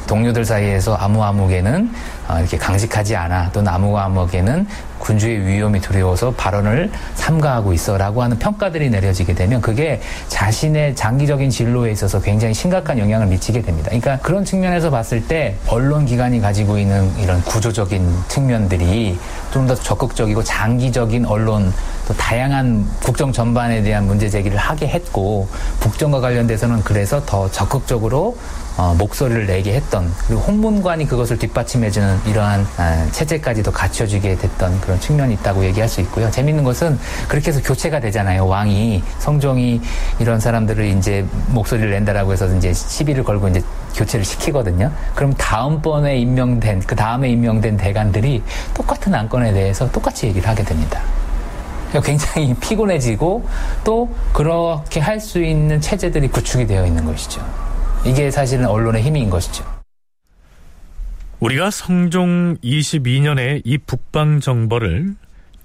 동료들 사이에서 아무아무에게는 어, 이렇게 강직하지 않아 또는 아무아무에게는 군주의 위험이 두려워서 발언을 삼가하고 있어라고 하는 평가들이 내려지게 되면 그게 자신의 장기적인 진로에 있어서 굉장히 심각한 영향을 미치게 됩니다. 그러니까 그런 측면에서 봤을 때 언론 기관이 가지고 있는 이런 구조적인 측면들이 좀 더 적극적이고 장기적인 언론 또 다양한 국정 전반에 대한 문제 제기를 하게 했고 국정과 관련돼서는 그래서 더 적극적으로 어, 목소리를 내게 했던 그리고 홍문관이 그것을 뒷받침해주는 이러한 아, 체제까지도 갖춰지게 됐던 그런 측면이 있다고 얘기할 수 있고요. 재밌는 것은 그렇게 해서 교체가 되잖아요. 왕이 성종이 이런 사람들을 이제 목소리를 낸다라고 해서 이제 시비를 걸고 이제 교체를 시키거든요. 그럼 다음번에 임명된 그 다음에 임명된 대관들이 똑같은 안건에 대해서 똑같이 얘기를 하게 됩니다. 굉장히 피곤해지고 또 그렇게 할 수 있는 체제들이 구축이 되어 있는 것이죠. 이게 사실은 언론의 힘인 것이죠. 우리가 성종 22년에 이 북방 정벌을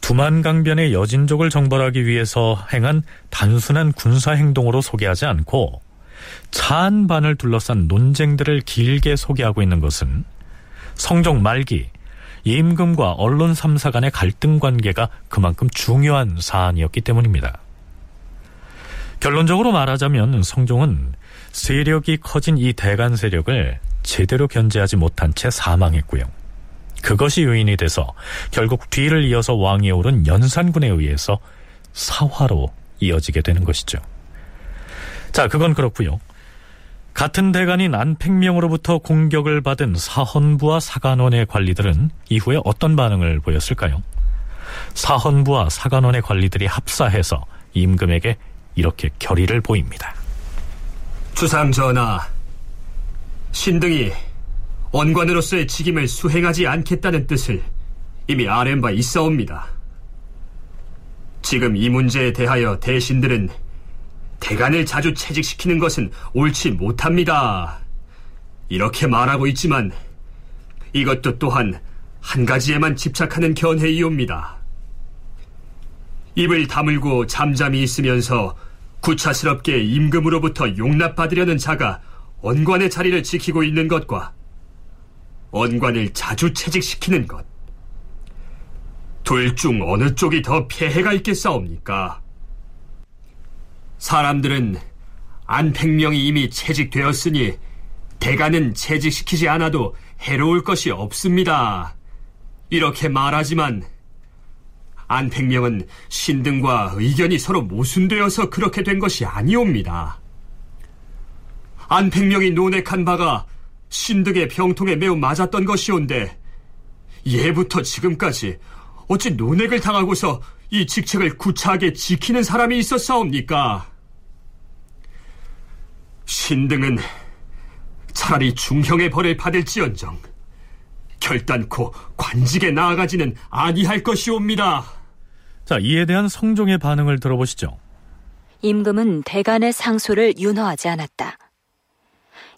두만강변의 여진족을 정벌하기 위해서 행한 단순한 군사 행동으로 소개하지 않고 차안반을 둘러싼 논쟁들을 길게 소개하고 있는 것은 성종 말기 임금과 언론 3사 간의 갈등 관계가 그만큼 중요한 사안이었기 때문입니다. 결론적으로 말하자면 성종은 세력이 커진 이 대간 세력을 제대로 견제하지 못한 채 사망했고요. 그것이 요인이 돼서 결국 뒤를 이어서 왕위에 오른 연산군에 의해서 사화로 이어지게 되는 것이죠. 자, 그건 그렇고요. 같은 대간인 안팽명으로부터 공격을 받은 사헌부와 사관원의 관리들은 이후에 어떤 반응을 보였을까요? 사헌부와 사관원의 관리들이 합사해서 임금에게 이렇게 결의를 보입니다. 주상 전하, 신등이 원관으로서의 직임을 수행하지 않겠다는 뜻을 이미 아랜 바 있사옵니다. 지금 이 문제에 대하여 대신들은 대간을 자주 채직시키는 것은 옳지 못합니다. 이렇게 말하고 있지만 이것도 또한 한 가지에만 집착하는 견해이옵니다. 입을 다물고 잠잠히 있으면서 구차스럽게 임금으로부터 용납받으려는 자가 언관의 자리를 지키고 있는 것과 언관을 자주 채직시키는 것. 둘 중 어느 쪽이 더 폐해가 있겠사옵니까? 사람들은 안팽명이 이미 채직되었으니 대가는 채직시키지 않아도 해로울 것이 없습니다. 이렇게 말하지만 안팽명은 신등과 의견이 서로 모순되어서 그렇게 된 것이 아니옵니다. 안팽명이 논핵한 바가 신등의 병통에 매우 맞았던 것이온데 예부터 지금까지 어찌 논핵을 당하고서 이 직책을 구차하게 지키는 사람이 있었사옵니까? 신등은 차라리 중형의 벌을 받을지언정 결단코 관직에 나아가지는 아니할 것이옵니다. 자, 이에 대한 성종의 반응을 들어보시죠. 임금은 대간의 상소를 윤허하지 않았다.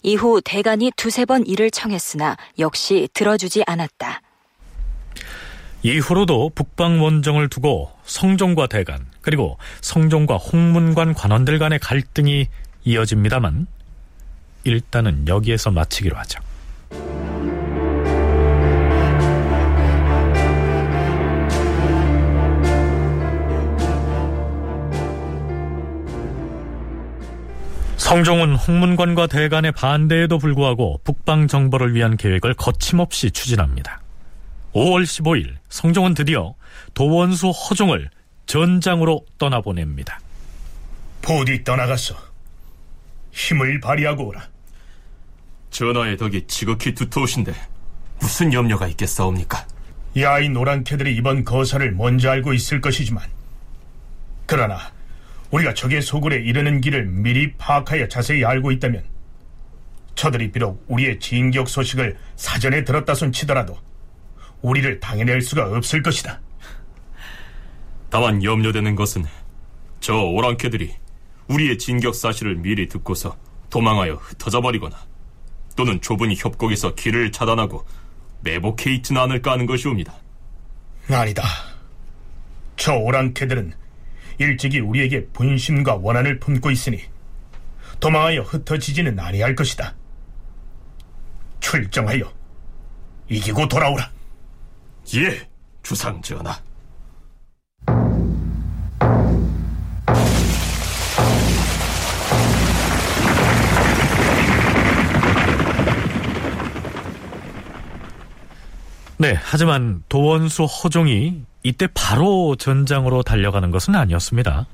이후 대간이 두세 번 이를 청했으나 역시 들어주지 않았다. 이후로도 북방 원정을 두고 성종과 대간 그리고 성종과 홍문관 관원들 간의 갈등이 이어집니다만 일단은 여기에서 마치기로 하죠. 성종은 홍문관과 대간의 반대에도 불구하고 북방 정벌을 위한 계획을 거침없이 추진합니다. 5월 15일 성종은 드디어 도원수 허종을 전장으로 떠나보냅니다. 부디 떠나갔어. 힘을 발휘하고 오라. 전하의 덕이 지극히 두터우신데 무슨 염려가 있겠사옵니까? 야인 노란캐들이 이번 거사를 먼저 알고 있을 것이지만 그러나 우리가 적의 소굴에 이르는 길을 미리 파악하여 자세히 알고 있다면 저들이 비록 우리의 진격 소식을 사전에 들었다 손 치더라도 우리를 당해낼 수가 없을 것이다. 다만 염려되는 것은 저 오랑캐들이 우리의 진격 사실을 미리 듣고서 도망하여 흩어져 버리거나 또는 좁은 협곡에서 길을 차단하고 매복해 있지는 않을까 하는 것이옵니다. 아니다. 저 오랑캐들은 일찍이 우리에게 분심과 원한을 품고 있으니 도망하여 흩어지지는 아니할 것이다. 출정하여 이기고 돌아오라. 예, 주상 전하. 네, 하지만 도원수 허종이 이때 바로 전장으로 달려가는 것은 아니었습니다.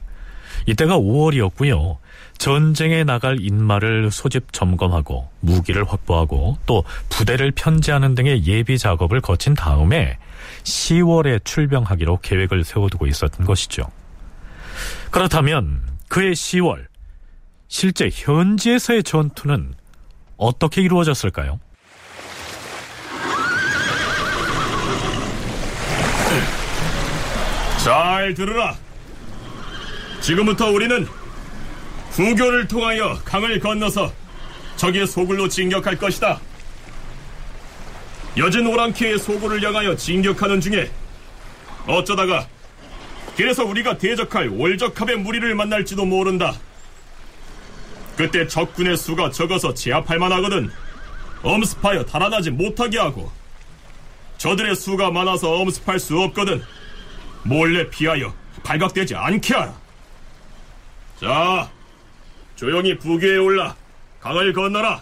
이때가 5월이었고요. 전쟁에 나갈 인마를 소집 점검하고 무기를 확보하고 또 부대를 편제하는 등의 예비 작업을 거친 다음에 10월에 출병하기로 계획을 세워두고 있었던 것이죠. 그렇다면 그해 10월 실제 현지에서의 전투는 어떻게 이루어졌을까요? 잘 들으라. 지금부터 우리는 후교를 통하여 강을 건너서 적의 소굴로 진격할 것이다. 여진 오랑캐의 소굴을 향하여 진격하는 중에 어쩌다가 길에서 우리가 대적할 월적합의 무리를 만날지도 모른다. 그때 적군의 수가 적어서 제압할 만하거든 엄습하여 달아나지 못하게 하고 저들의 수가 많아서 엄습할 수 없거든 몰래 피하여 발각되지 않게 하라. 자, 조용히 부교에 올라 강을 건너라.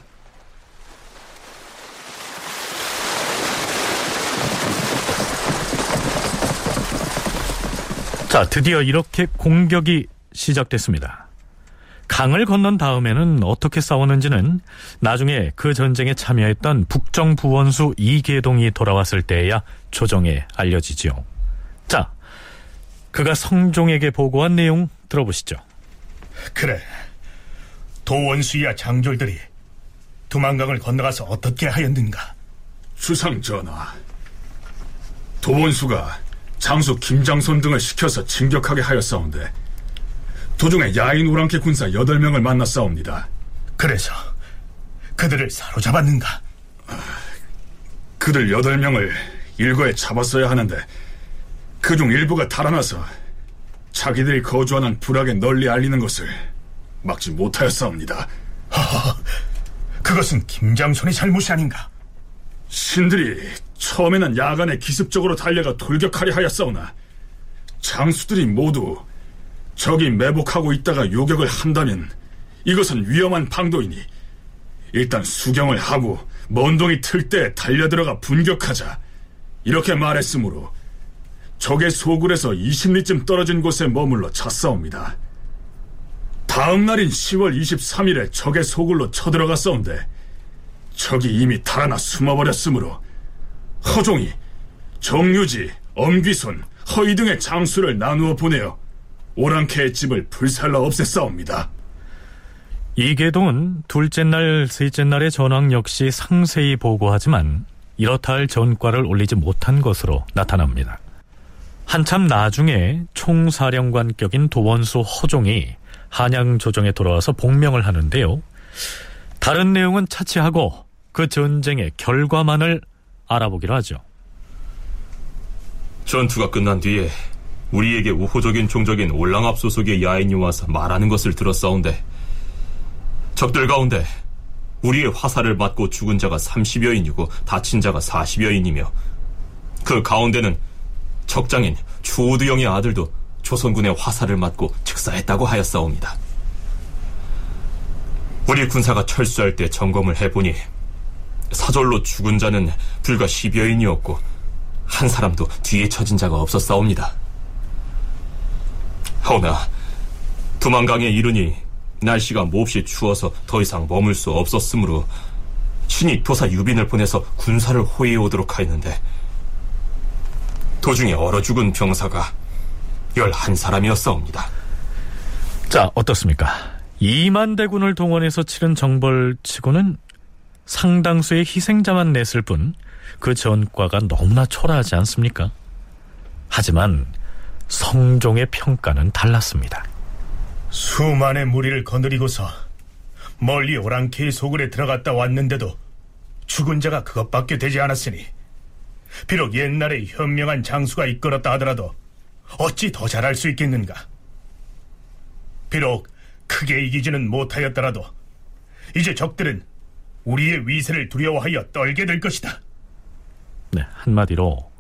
자, 드디어 이렇게 공격이 시작됐습니다. 강을 건넌 다음에는 어떻게 싸웠는지는 나중에 그 전쟁에 참여했던 북정부원수 이계동이 돌아왔을 때에야 조정에 알려지지요. 자, 그가 성종에게 보고한 내용 들어보시죠. 그래. 도원수야 장졸들이 두만강을 건너가서 어떻게 하였는가? 주상 전하, 도원수가 장수 김장손 등을 시켜서 진격하게 하였사온데 도중에 야인 오랑캐 군사 8명을 만났사옵니다. 그래서 그들을 사로잡았는가? 그들 8명을 일거에 잡았어야 하는데 그중 일부가 달아나서 자기들이 거주하는 부락에 널리 알리는 것을 막지 못하였사옵니다. 허허, 그것은 김장손의 잘못이 아닌가? 신들이 처음에는 야간에 기습적으로 달려가 돌격하려 하였사오나 장수들이 모두 적이 매복하고 있다가 요격을 한다면 이것은 위험한 방도이니 일단 수경을 하고 먼동이 틀 때 달려들어가 분격하자 이렇게 말했으므로 적의 소굴에서 20리쯤 떨어진 곳에 머물러 잤사옵니다. 다음 날인 10월 23일에 적의 소굴로 쳐들어갔사온데 적이 이미 달아나 숨어버렸으므로 허종이 정유지, 엄귀손, 허이 등의 장수를 나누어 보내어 오랑캐의 집을 불살라 없앴사옵니다. 이계동은 둘째 날, 셋째 날의 전황 역시 상세히 보고하지만 이렇다 할 전과를 올리지 못한 것으로 나타납니다. 한참 나중에 총사령관격인 도원수 허종이 한양 조정에 돌아와서 복명을 하는데요. 다른 내용은 차치하고 그 전쟁의 결과만을 알아보기로 하죠. 전투가 끝난 뒤에 우리에게 우호적인 종적인 올랑압 소속의 야인이 와서 말하는 것을 들었사온데 적들 가운데 우리의 화살을 맞고 죽은 자가 30여인이고 다친 자가 40여인이며 그 가운데는 적장인 주오드영의 아들도 조선군의 화살을 맞고 즉사했다고 하였사옵니다. 우리 군사가 철수할 때 점검을 해보니 사절로 죽은 자는 불과 10여인이었고 한 사람도 뒤에 처진 자가 없었사옵니다. 허나 두만강에 이르니 날씨가 몹시 추워서 더 이상 머물 수 없었으므로 신이 도사 유빈을 보내서 군사를 호위해 오도록 하였는데 도중에 얼어 죽은 병사가 11사람이었사옵니다. 자, 어떻습니까? 2만 대군을 동원해서 치른 정벌치고는 상당수의 희생자만 냈을 뿐 그 전과가 너무나 초라하지 않습니까? 하지만 성종의 평가는 달랐습니다. 수만의 무리를 거느리고서 멀리 오랑캐의 소굴에 들어갔다 왔는데도 죽은 자가 그것밖에 되지 않았으니 비록 옛날에 현명한 장수가 이끌었다 하더라도 어찌 더 잘할 수 있겠는가? 비록 크게 이기지는 못하였더라도 이제 적들은 우리의 위세를 두려워하여 떨게 될 것이다. 네, 한마디로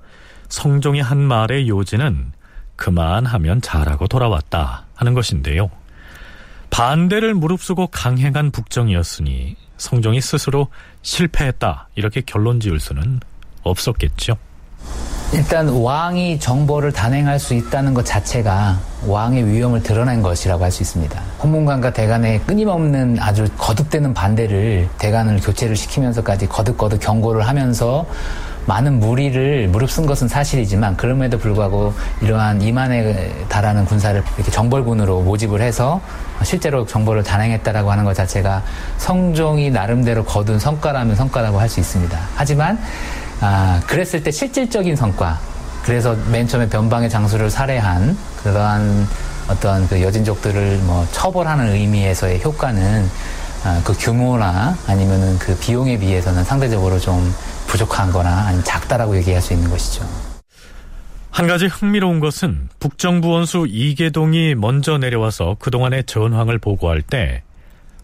성종의 한 말의 요지는 그만하면 잘하고 돌아왔다 하는 것인데요. 반대를 무릅쓰고 강행한 북정이었으니 성종이 스스로 실패했다 이렇게 결론 지을 수는 없었겠죠. 일단 왕이 정보를 단행할 수 있다는 것 자체가 왕의 위험을 드러낸 것이라고 할 수 있습니다. 홍문관과 대간의 끊임없는 아주 거듭되는 반대를 대간을 교체를 시키면서까지 거듭거듭 경고를 하면서 많은 무리를 무릅쓴 것은 사실이지만 그럼에도 불구하고 이러한 2만에 달하는 군사를 이렇게 정벌군으로 모집을 해서 실제로 정보를 단행했다라고 하는 것 자체가 성종이 나름대로 거둔 성과라면 성과라고 할 수 있습니다. 하지만 아, 그랬을 때 실질적인 성과 그래서 맨 처음에 변방의 장수를 살해한 그러한 어떤 그 여진족들을 뭐 처벌하는 의미에서의 효과는 아, 그 규모나 아니면은 그 비용에 비해서는 상대적으로 좀 부족한 거나 아니면 작다라고 얘기할 수 있는 것이죠. 한 가지 흥미로운 것은 북정부 원수 이계동이 먼저 내려와서 그동안의 전황을 보고할 때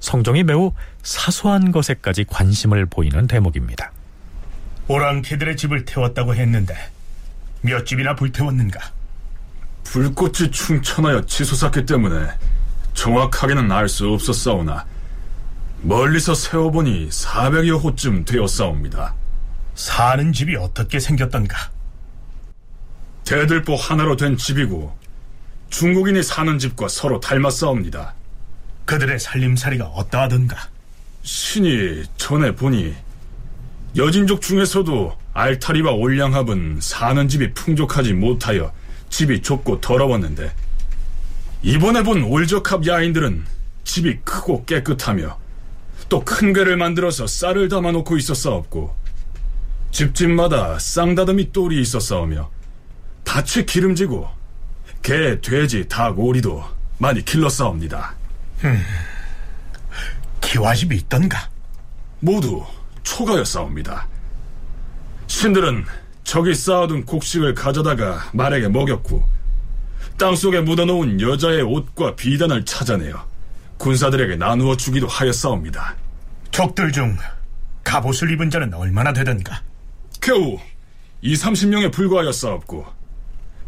성종이 매우 사소한 것에까지 관심을 보이는 대목입니다. 오랑캐들의 집을 태웠다고 했는데 몇 집이나 불태웠는가? 불꽃이 충천하여 치솟았기 때문에 정확하게는 알 수 없었사오나 멀리서 세어보니 400여 호쯤 되었사옵니다. 사는 집이 어떻게 생겼던가? 대들보 하나로 된 집이고 중국인이 사는 집과 서로 닮았사옵니다. 그들의 살림살이가 어떠하던가? 신이 전에 보니 여진족 중에서도 알타리와 올량합은 사는 집이 풍족하지 못하여 집이 좁고 더러웠는데 이번에 본 올적합 야인들은 집이 크고 깨끗하며 또 큰 괴를 만들어서 쌀을 담아놓고 있었사옵고 집집마다 쌍다듬이 똘이 있었사오며 밭이 기름지고 개, 돼지, 닭, 오리도 많이 길렀사옵니다. 음, 기와집이 있던가? 모두 초가였사옵니다. 신들은 적이 쌓아둔 곡식을 가져다가 말에게 먹였고 땅속에 묻어놓은 여자의 옷과 비단을 찾아내어 군사들에게 나누어 주기도 하였사옵니다. 적들 중 갑옷을 입은 자는 얼마나 되던가? 겨우 2, 30명에 불과하였사옵고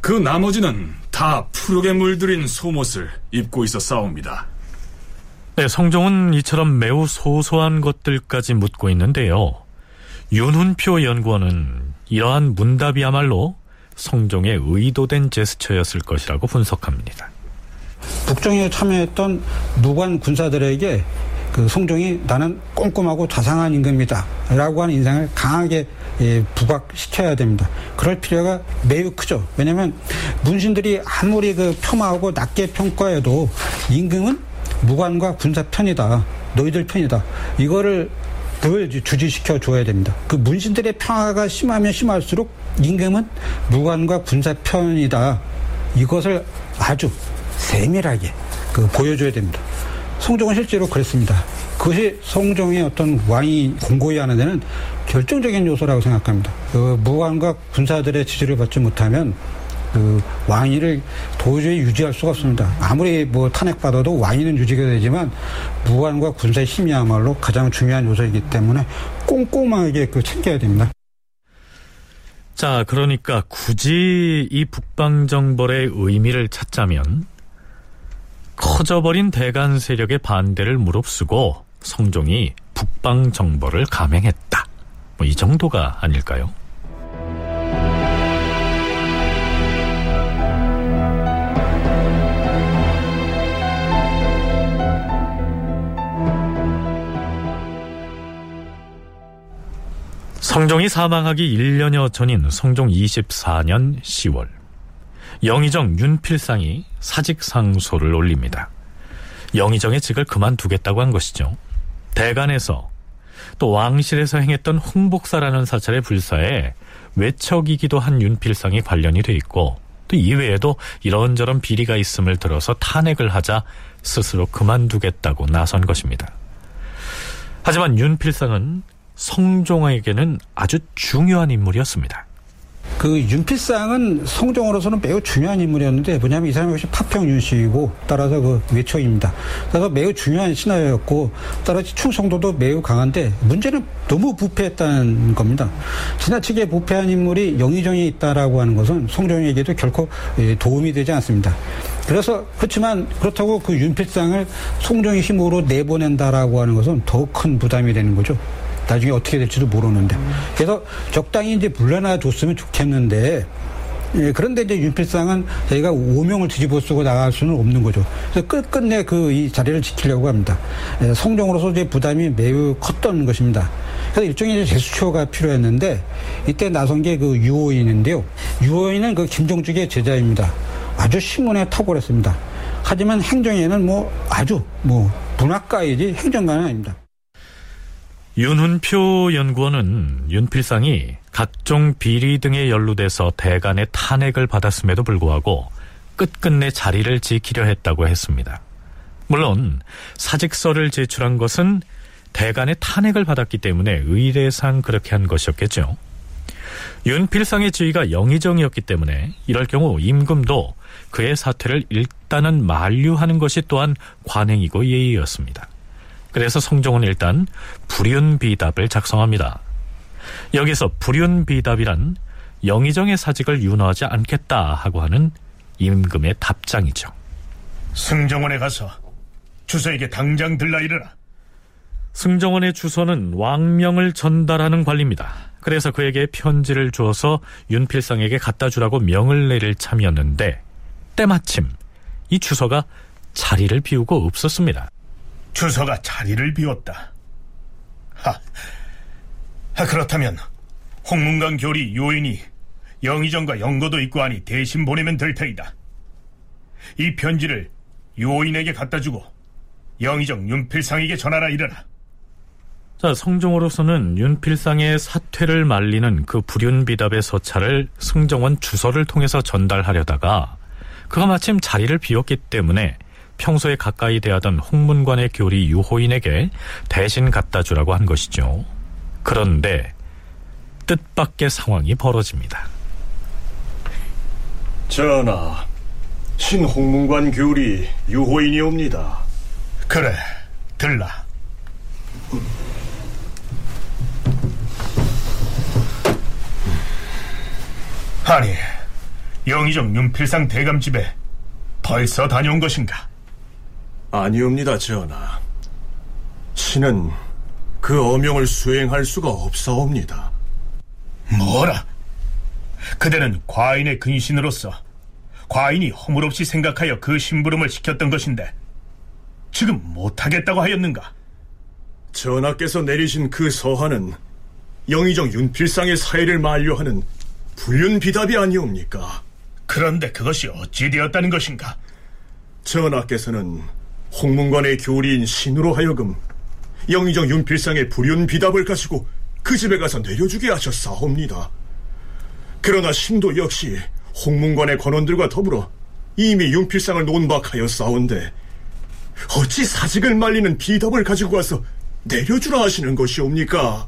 그 나머지는 다 푸르게 물들인 속옷을 입고 있었사옵니다. 네, 성종은 이처럼 매우 소소한 것들까지 묻고 있는데요. 윤훈표 연구원은 이러한 문답이야말로 성종의 의도된 제스처였을 것이라고 분석합니다. 북정에 참여했던 무관 군사들에게 그 송종이 나는 꼼꼼하고 자상한 임금이다 라고 하는 인상을 강하게 예, 부각시켜야 됩니다. 그럴 필요가 매우 크죠. 왜냐하면 문신들이 아무리 그 폄하하고 낮게 평가해도 임금은 무관과 군사 편이다. 너희들 편이다. 이거를 그걸 주지시켜 줘야 됩니다. 그 문신들의 평화가 심하면 심할수록 임금은 무관과 군사 편이다. 이것을 아주 세밀하게 그 보여줘야 됩니다. 성종은 실제로 그랬습니다. 그것이 성종의 어떤 왕이 공고히 하는 데는 결정적인 요소라고 생각합니다. 그 무관과 군사들의 지지를 받지 못하면 그 왕위를 도저히 유지할 수가 없습니다. 아무리 뭐 탄핵받아도 왕위는 유지가 되지만 무관과 군사의 힘이야말로 가장 중요한 요소이기 때문에 꼼꼼하게 그 챙겨야 됩니다. 자, 그러니까 굳이 이 북방정벌의 의미를 찾자면 커져버린 대간 세력의 반대를 무릅쓰고 성종이 북방정벌을 감행했다. 뭐 이 정도가 아닐까요? 성종이 사망하기 1년여 전인 성종 24년 10월 영의정 윤필상이 사직상소를 올립니다. 영의정의 직을 그만두겠다고 한 것이죠. 대간에서 또 왕실에서 행했던 홍복사라는 사찰의 불사에 외척이기도 한 윤필상이 관련이 돼 있고 또 이외에도 이런저런 비리가 있음을 들어서 탄핵을 하자 스스로 그만두겠다고 나선 것입니다. 하지만 윤필상은 성종에게는 아주 중요한 인물이었습니다. 그 윤필상은 성종으로서는 매우 중요한 인물이었는데 뭐냐면 이 사람이 역시 파평 윤씨이고 따라서 그 외초입니다. 그래서 매우 중요한 신하였고 따라서 충성도도 매우 강한데 문제는 너무 부패했다는 겁니다. 지나치게 부패한 인물이 영의정에 있다라고 하는 것은 성종에게도 결코 예, 도움이 되지 않습니다. 그래서 그렇지만 그렇다고 그 윤필상을 성종의 힘으로 내보낸다라고 하는 것은 더 큰 부담이 되는 거죠. 나중에 어떻게 될지도 모르는데. 그래서 적당히 이제 물러나 줬으면 좋겠는데, 예, 그런데 이제 윤필상은 저희가 오명을 뒤집어 쓰고 나갈 수는 없는 거죠. 그래서 끝끝내 그 이 자리를 지키려고 합니다. 예, 성종으로서 이제 부담이 매우 컸던 것입니다. 그래서 일종의 제수처가 필요했는데 이때 나선 게 그 유호인인데요. 유호인은 그 김종직의 제자입니다. 아주 신문에 탁월했습니다. 하지만 행정에는 뭐 아주 뭐 문학가이지 행정가는 아닙니다. 윤훈표 연구원은 윤필상이 각종 비리 등에 연루돼서 대간의 탄핵을 받았음에도 불구하고 끝끝내 자리를 지키려 했다고 했습니다. 물론 사직서를 제출한 것은 대간의 탄핵을 받았기 때문에 의례상 그렇게 한 것이었겠죠. 윤필상의 지위가 영의정이었기 때문에 이럴 경우 임금도 그의 사퇴를 일단은 만류하는 것이 또한 관행이고 예의였습니다. 그래서 성종은 일단 불윤비답을 작성합니다. 여기서 불윤비답이란 영의정의 사직을 윤호하지 않겠다 하고 하는 임금의 답장이죠. 승정원에 가서 주서에게 당장 들라 이르라. 승정원의 주소는 왕명을 전달하는 관리입니다. 그래서 그에게 편지를 주어서 윤필상에게 갖다 주라고 명을 내릴 참이었는데 때마침 이 주소가 자리를 비우고 없었습니다. 주서가 자리를 비웠다. 하, 하 그렇다면 홍문관 교리 요인이 영의정과 영거도 있고 하니 대신 보내면 될 터이다. 이 편지를 요인에게 갖다 주고 영의정 윤필상에게 전하라 이르라. 자, 성종으로서는 윤필상의 사퇴를 말리는 그 불윤비답의 서찰을 승정원 주서를 통해서 전달하려다가 그가 마침 자리를 비웠기 때문에 평소에 가까이 대하던 홍문관의 교리 유호인에게 대신 갖다 주라고 한 것이죠. 그런데 뜻밖의 상황이 벌어집니다. 전하, 신홍문관 교리 유호인이옵니다. 그래, 들라. 아니, 영의정 윤필상 대감 집에 벌써 다녀온 것인가? 아니옵니다, 전하. 신은 그 어명을 수행할 수가 없사옵니다. 뭐라? 그대는 과인의 근신으로서 과인이 허물없이 생각하여 그 심부름을 시켰던 것인데 지금 못하겠다고 하였는가? 전하께서 내리신 그 서한은 영의정 윤필상의 사의를 만류하는 불륜비답이 아니옵니까? 그런데 그것이 어찌 되었다는 것인가? 전하께서는 홍문관의 교리인 신으로 하여금 영의정 윤필상의 불륜 비답을 가지고 그 집에 가서 내려주게 하셨사옵니다. 그러나 신도 역시 홍문관의 관원들과 더불어 이미 윤필상을 논박하였사온데 어찌 사직을 말리는 비답을 가지고 와서 내려주라 하시는 것이옵니까?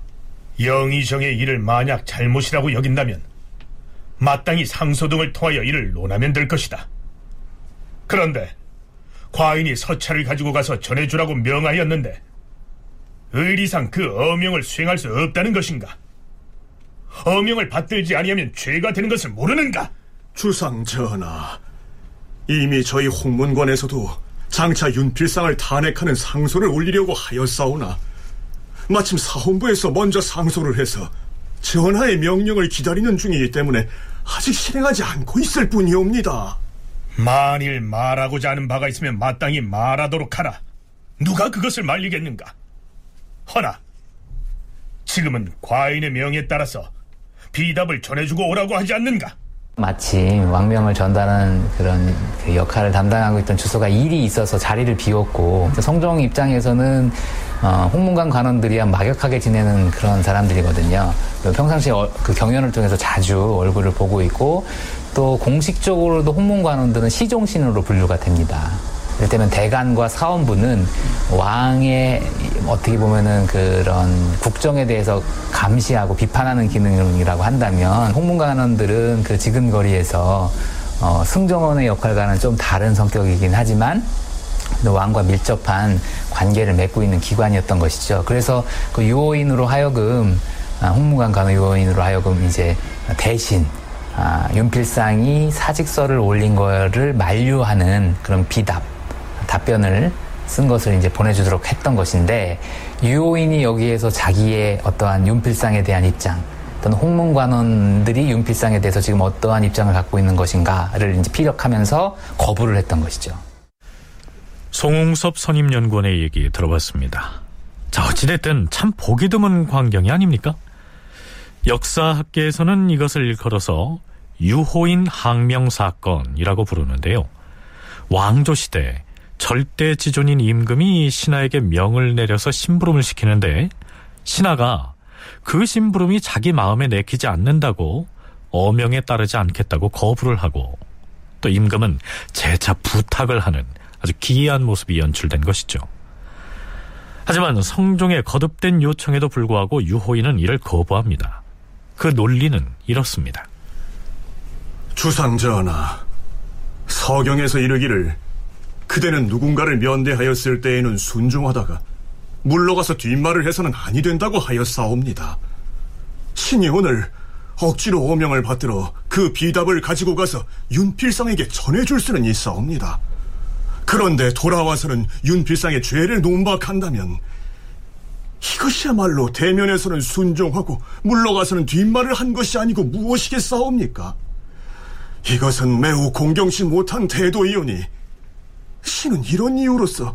영의정의 일을 만약 잘못이라고 여긴다면 마땅히 상소 등을 통하여 이를 논하면 될 것이다. 그런데 과인이 서찰을 가지고 가서 전해주라고 명하였는데 의리상 그 어명을 수행할 수 없다는 것인가? 어명을 받들지 아니하면 죄가 되는 것을 모르는가? 주상 전하, 이미 저희 홍문관에서도 장차 윤필상을 탄핵하는 상소를 올리려고 하였사오나 마침 사헌부에서 먼저 상소를 해서 전하의 명령을 기다리는 중이기 때문에 아직 실행하지 않고 있을 뿐이옵니다. 만일 말하고자 하는 바가 있으면 마땅히 말하도록 하라. 누가 그것을 말리겠는가? 허나 지금은 과인의 명에 따라서 비답을 전해주고 오라고 하지 않는가? 마침 왕명을 전달하는 그런 그 역할을 담당하고 있던 주소가 일이 있어서 자리를 비웠고 성종 입장에서는 어, 홍문관 관원들이야 막역하게 지내는 그런 사람들이거든요. 평상시에 어, 그 경연을 통해서 자주 얼굴을 보고 있고 또 공식적으로도 홍문관원들은 시종신으로 분류가 됩니다. 이를테면 대간과 사원부는 왕의 어떻게 보면은 그런 국정에 대해서 감시하고 비판하는 기능이라고 한다면 홍문관원들은 그 지근거리에서 어, 승정원의 역할과는 좀 다른 성격이긴 하지만 왕과 밀접한 관계를 맺고 있는 기관이었던 것이죠. 그래서 그 유호인으로 하여금 아, 홍문관 간호 유호인으로 하여금 이제 대신 아, 윤필상이 사직서를 올린 거를 만류하는 그런 비답 답변을 쓴 것을 이제 보내주도록 했던 것인데 유호인이 여기에서 자기의 어떠한 윤필상에 대한 입장 또는 홍문관원들이 윤필상에 대해서 지금 어떠한 입장을 갖고 있는 것인가를 이제 피력하면서 거부를 했던 것이죠. 송웅섭 선임연구원의 얘기 들어봤습니다. 자, 어찌됐든 참 보기 드문 광경이 아닙니까? 역사학계에서는 이것을 일컬어서 유호인 항명 사건이라고 부르는데요. 왕조 시대 절대 지존인 임금이 신하에게 명을 내려서 심부름을 시키는데 신하가 그 심부름이 자기 마음에 내키지 않는다고 어명에 따르지 않겠다고 거부를 하고 또 임금은 재차 부탁을 하는 아주 기이한 모습이 연출된 것이죠. 하지만 성종의 거듭된 요청에도 불구하고 유호인은 이를 거부합니다. 그 논리는 이렇습니다. 주상전하, 서경에서 이르기를 그대는 누군가를 면대하였을 때에는 순종하다가 물러가서 뒷말을 해서는 아니 된다고 하였사옵니다. 신이 오늘 억지로 오명을 받들어 그 비답을 가지고 가서 윤필상에게 전해줄 수는 있사옵니다. 그런데 돌아와서는 윤필상의 죄를 논박한다면 이것이야말로 대면에서는 순종하고 물러가서는 뒷말을 한 것이 아니고 무엇이겠사옵니까? 이것은 매우 공경치 못한 태도이오니 신은 이런 이유로서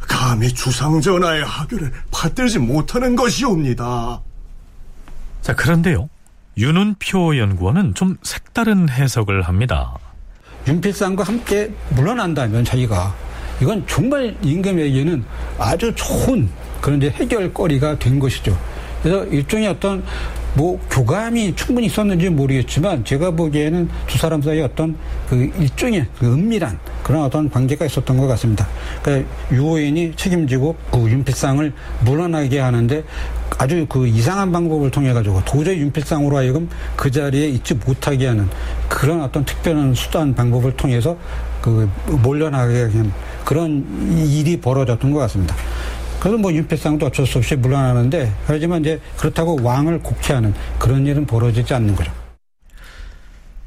감히 주상전하의 하교를 받들지 못하는 것이옵니다. 자, 그런데요. 윤은표 연구원은 좀 색다른 해석을 합니다. 윤필상과 함께 물러난다면 자기가 이건 정말 임금에게는 아주 좋은 그런 이제 해결거리가 된 것이죠. 그래서 일종의 어떤 뭐 교감이 충분히 있었는지 모르겠지만 제가 보기에는 두 사람 사이 어떤 그 일종의 그 은밀한 그런 어떤 관계가 있었던 것 같습니다. 그러니까 유호인이 책임지고 그 윤필상을 물러나게 하는데 아주 그 이상한 방법을 통해 가지고 도저히 윤필상으로 하여금 그 자리에 있지 못하게 하는 그런 어떤 특별한 수단 방법을 통해서 그 몰려나게 하는 그런 일이 벌어졌던 것 같습니다. 그래서 뭐 윤필상도 어쩔 수 없이 물러나는데 하지만 이제 그렇다고 왕을 곡해하는 그런 일은 벌어지지 않는 거죠.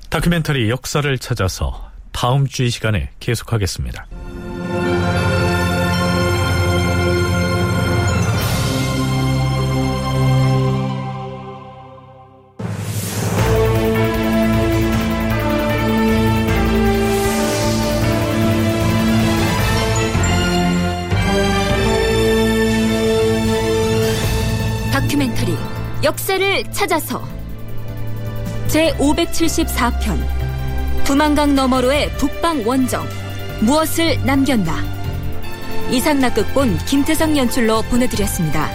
다큐멘터리 역사를 찾아서 다음 주 이 시간에 계속하겠습니다. 역사를 찾아서 제 574편 두만강 너머로의 북방 원정 무엇을 남겼나 이상락극본 김태성 연출로 보내드렸습니다.